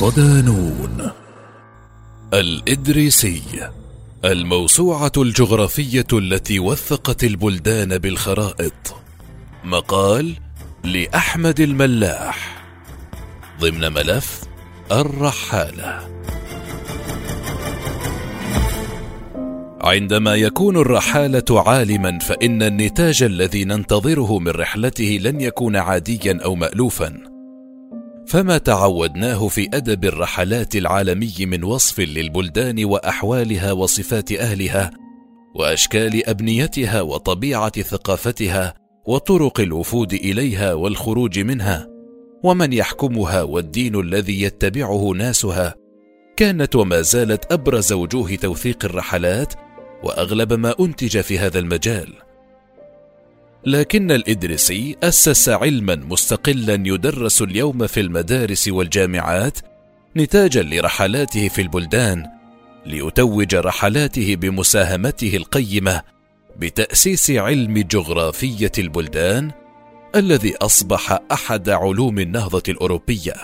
صدانون الإدريسي. الموسوعة الجغرافية التي وثقت البلدان بالخرائط. مقال لأحمد الملاح. ضمن ملف الرحالة. عندما يكون الرحالة عالما فإن النتاج الذي ننتظره من رحلته لن يكون عاديا أو مألوفا. فما تعودناه في أدب الرحلات العالمي من وصف للبلدان وأحوالها وصفات أهلها وأشكال أبنيتها وطبيعة ثقافتها وطرق الوفود إليها والخروج منها ومن يحكمها والدين الذي يتبعه ناسها كانت وما زالت أبرز وجوه توثيق الرحلات وأغلب ما أنتج في هذا المجال لكن الإدريسي أسس علما مستقلا يدرس اليوم في المدارس والجامعات نتاجا لرحلاته في البلدان ليتوج رحلاته بمساهمته القيمة بتأسيس علم جغرافية البلدان الذي أصبح أحد علوم النهضة الأوروبية.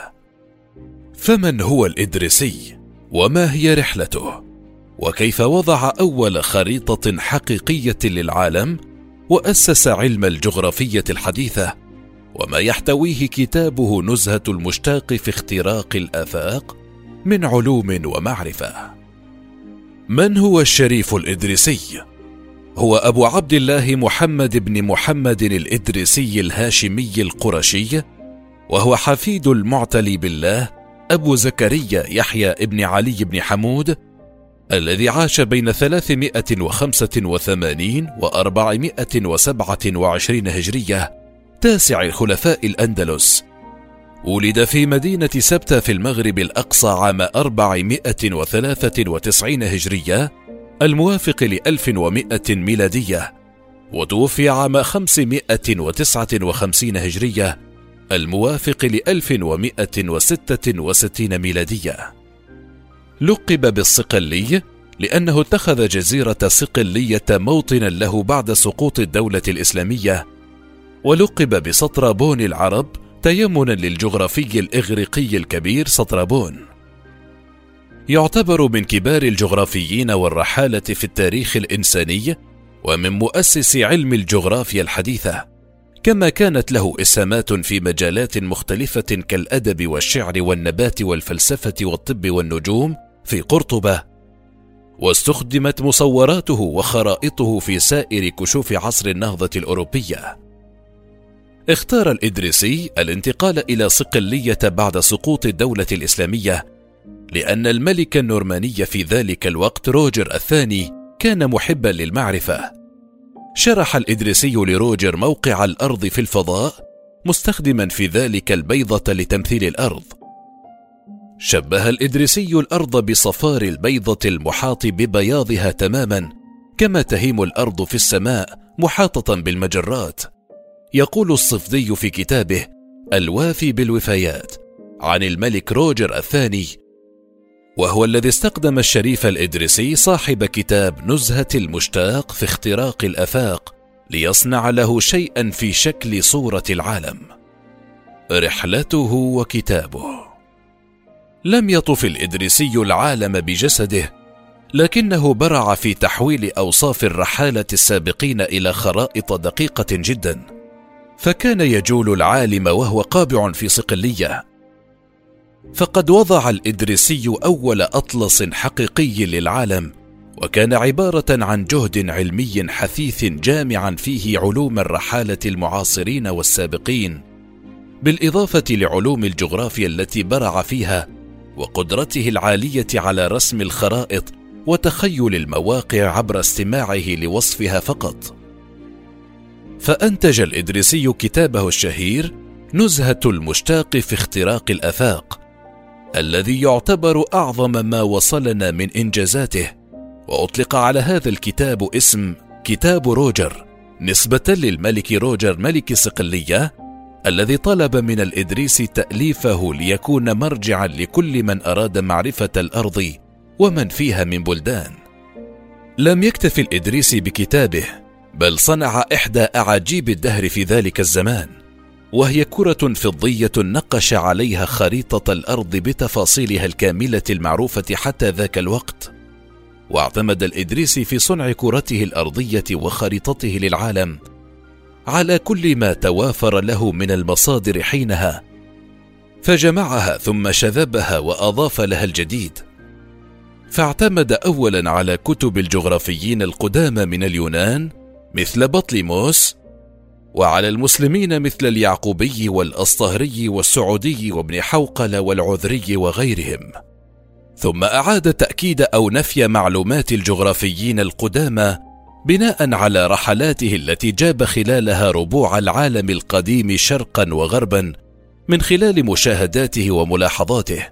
فمن هو الإدريسي؟ وما هي رحلته؟ وكيف وضع أول خريطة حقيقية للعالم وأسس علم الجغرافية الحديثة وما يحتويه كتابه نزهة المشتاق في اختراق الآفاق من علوم ومعرفة. من هو الشريف الإدريسي؟ هو أبو عبد الله محمد بن محمد الإدريسي الهاشمي القرشي وهو حفيد المعتلي بالله أبو زكريا يحيى بن علي بن حمود الذي عاش بين 385 و 427 هجرية تاسع الخلفاء الأندلس. ولد في مدينة سبتة في المغرب الأقصى عام 493 هجرية الموافق ل 1100 ميلادية. وتوفي عام 559 هجرية الموافق ل 1166 ميلادية. لقب بالصقلي لأنه اتخذ جزيرة صقلية موطنا له بعد سقوط الدولة الإسلامية. ولقب بسطرابون العرب تيمنا للجغرافي الإغريقي الكبير سطرابون. يعتبر من كبار الجغرافيين والرحالة في التاريخ الإنساني ومن مؤسس علم الجغرافيا الحديثة. كما كانت له إسهامات في مجالات مختلفة كالأدب والشعر والنبات والفلسفة والطب والنجوم في قرطبة واستخدمت مصوراته وخرائطه في سائر كشوف عصر النهضة الأوروبية. اختار الإدريسي الانتقال إلى صقلية بعد سقوط الدولة الإسلامية لأن الملك النورماني في ذلك الوقت روجر الثاني كان محبا للمعرفة. شرح الإدريسي لروجر موقع الأرض في الفضاء مستخدما في ذلك البيضة لتمثيل الأرض. شبه الإدريسي الأرض بصفار البيضة المحاط ببياضها تماما كما تهيم الأرض في السماء محاطة بالمجرات. يقول الصفدي في كتابه الوافي بالوفايات عن الملك روجر الثاني وهو الذي استخدم الشريف الإدريسي صاحب كتاب نزهة المشتاق في اختراق الآفاق ليصنع له شيئا في شكل صورة العالم. رحلته وكتابه. لم يطف الإدريسي العالم بجسده لكنه برع في تحويل أوصاف الرحالة السابقين إلى خرائط دقيقة جدا. فكان يجول العالم وهو قابع في صقلية. فقد وضع الإدريسي أول أطلس حقيقي للعالم وكان عبارة عن جهد علمي حثيث جامعا فيه علوم الرحالة المعاصرين والسابقين بالإضافة لعلوم الجغرافيا التي برع فيها وقدرته العالية على رسم الخرائط وتخيل المواقع عبر استماعه لوصفها فقط. فأنتج الإدريسي كتابه الشهير نزهة المشتاق في اختراق الأفاق الذي يعتبر أعظم ما وصلنا من إنجازاته وأطلق على هذا الكتاب اسم كتاب روجر نسبة للملك روجر ملك صقلية الذي طلب من الإدريس تأليفه ليكون مرجعا لكل من أراد معرفة الأرض ومن فيها من بلدان. لم يكتف الإدريسي بكتابه بل صنع إحدى أعاجيب الدهر في ذلك الزمان وهي كرة فضية نقش عليها خريطة الأرض بتفاصيلها الكاملة المعروفة حتى ذاك الوقت واعتمد الإدريسي في صنع كرته الأرضية وخريطته للعالم على كل ما توافر له من المصادر حينها. فجمعها ثم شذبها وأضاف لها الجديد. فاعتمد اولا على كتب الجغرافيين القدامى من اليونان مثل بطليموس وعلى المسلمين مثل اليعقوبي والأسطهري والسعودي وابن حوقل والعذري وغيرهم. ثم أعاد تأكيد أو نفي معلومات الجغرافيين القدامى بناء على رحلاته التي جاب خلالها ربوع العالم القديم شرقا وغربا من خلال مشاهداته وملاحظاته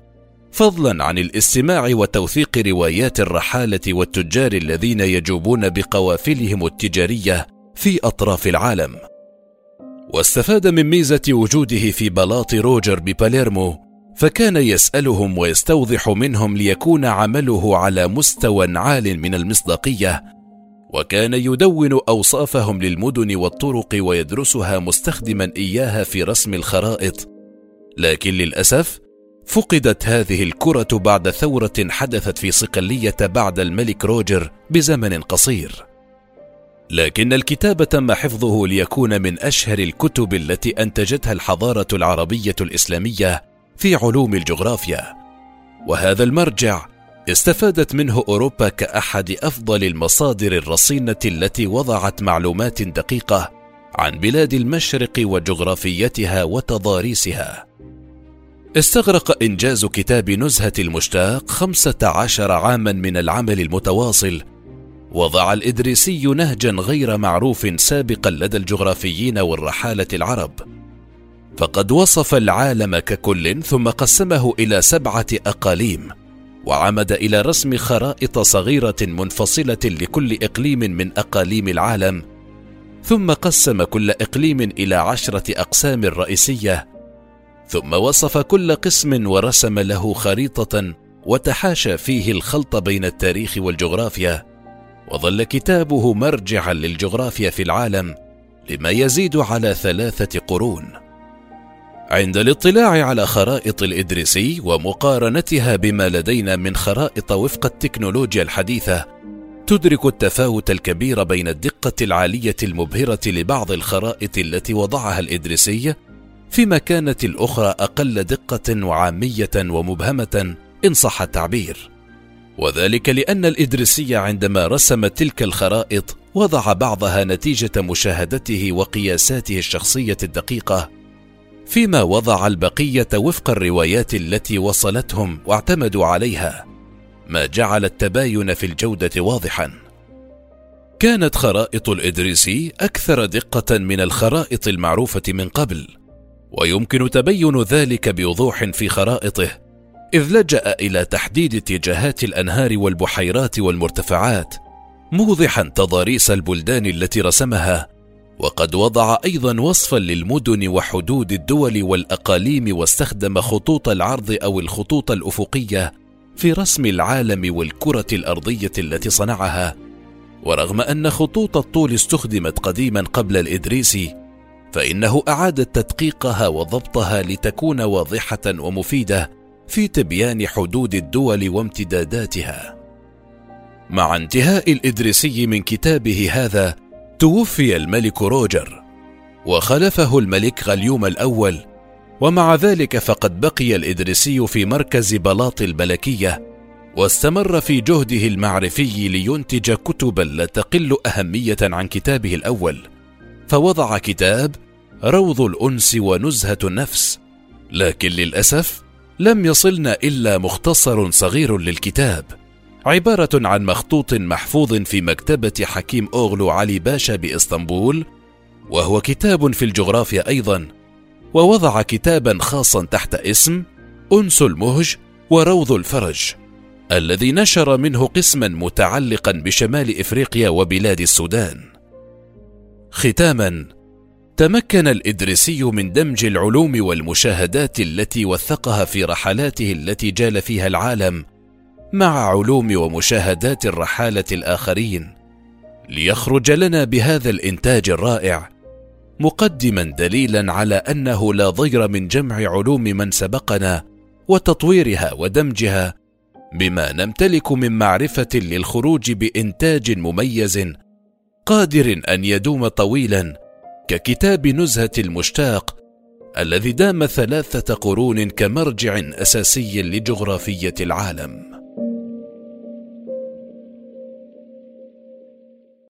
فضلا عن الاستماع وتوثيق روايات الرحالة والتجار الذين يجوبون بقوافلهم التجارية في أطراف العالم. واستفاد من ميزة وجوده في بلاط روجر بباليرمو فكان يسألهم ويستوضح منهم ليكون عمله على مستوى عال من المصداقية وكان يدون أوصافهم للمدن والطرق ويدرسها مستخدما إياها في رسم الخرائط. لكن للأسف فقدت هذه الكرة بعد ثورة حدثت في صقلية بعد الملك روجر بزمن قصير. لكن الكتاب تم حفظه ليكون من أشهر الكتب التي أنتجتها الحضارة العربية الإسلامية في علوم الجغرافيا. وهذا المرجع استفادت منه أوروبا كأحد أفضل المصادر الرصينة التي وضعت معلومات دقيقة عن بلاد المشرق وجغرافيتها وتضاريسها. استغرق إنجاز كتاب نزهة المشتاق خمسة عشر عاما من العمل المتواصل وضع الإدريسي نهجا غير معروف سابقا لدى الجغرافيين والرحالة العرب. فقد وصف العالم ككل ثم قسمه إلى سبعة أقاليم. وعمد إلى رسم خرائط صغيرة منفصلة لكل إقليم من أقاليم العالم ثم قسم كل إقليم إلى عشرة أقسام رئيسية ثم وصف كل قسم ورسم له خريطة وتحاشى فيه الخلط بين التاريخ والجغرافيا وظل كتابه مرجعا للجغرافيا في العالم لما يزيد على ثلاثة قرون. عند الاطلاع على خرائط الإدريسي ومقارنتها بما لدينا من خرائط وفق التكنولوجيا الحديثة تدرك التفاوت الكبير بين الدقة العالية المبهرة لبعض الخرائط التي وضعها الإدريسي فيما كانت الأخرى أقل دقة وعامية ومبهمة إن صح التعبير. وذلك لأن الإدريسي عندما رسم تلك الخرائط وضع بعضها نتيجة مشاهدته وقياساته الشخصية الدقيقة فيما وضع البقية وفق الروايات التي وصلتهم واعتمدوا عليها. ما جعل التباين في الجودة واضحا. كانت خرائط الإدريسي أكثر دقة من الخرائط المعروفة من قبل ويمكن تبين ذلك بوضوح في خرائطه إذ لجأ إلى تحديد اتجاهات الأنهار والبحيرات والمرتفعات موضحا تضاريس البلدان التي رسمها وقد وضع أيضا وصفا للمدن وحدود الدول والأقاليم واستخدم خطوط العرض أو الخطوط الأفقية في رسم العالم والكرة الأرضية التي صنعها. ورغم أن خطوط الطول استخدمت قديما قبل الادريسي فإنه أعاد تدقيقها وضبطها لتكون واضحة ومفيدة في تبيان حدود الدول وامتداداتها. مع انتهاء الإدريسي من كتابه هذا توفي الملك روجر وخلفه الملك غليوم الأول ومع ذلك فقد بقي الإدريسي في مركز بلاط الملكية واستمر في جهده المعرفي لينتج كتبا لا تقل أهمية عن كتابه الأول فوضع كتاب روض الأنس ونزهة النفس لكن للأسف لم يصلنا إلا مختصر صغير للكتاب. عبارة عن مخطوط محفوظ في مكتبة حكيم أوغلو علي باشا بإسطنبول وهو كتاب في الجغرافيا أيضا ووضع كتابا خاصا تحت اسم أنس المهج وروض الفرج الذي نشر منه قسما متعلقا بشمال إفريقيا وبلاد السودان. ختاما تمكن الإدريسي من دمج العلوم والمشاهدات التي وثقها في رحلاته التي جال فيها العالم مع علوم ومشاهدات الرحالة الآخرين. ليخرج لنا بهذا الإنتاج الرائع مقدما دليلا على أنه لا ضير من جمع علوم من سبقنا وتطويرها ودمجها بما نمتلك من معرفة للخروج بإنتاج مميز قادر أن يدوم طويلا ككتاب نزهة المشتاق الذي دام ثلاثة قرون كمرجع أساسي لجغرافية العالم.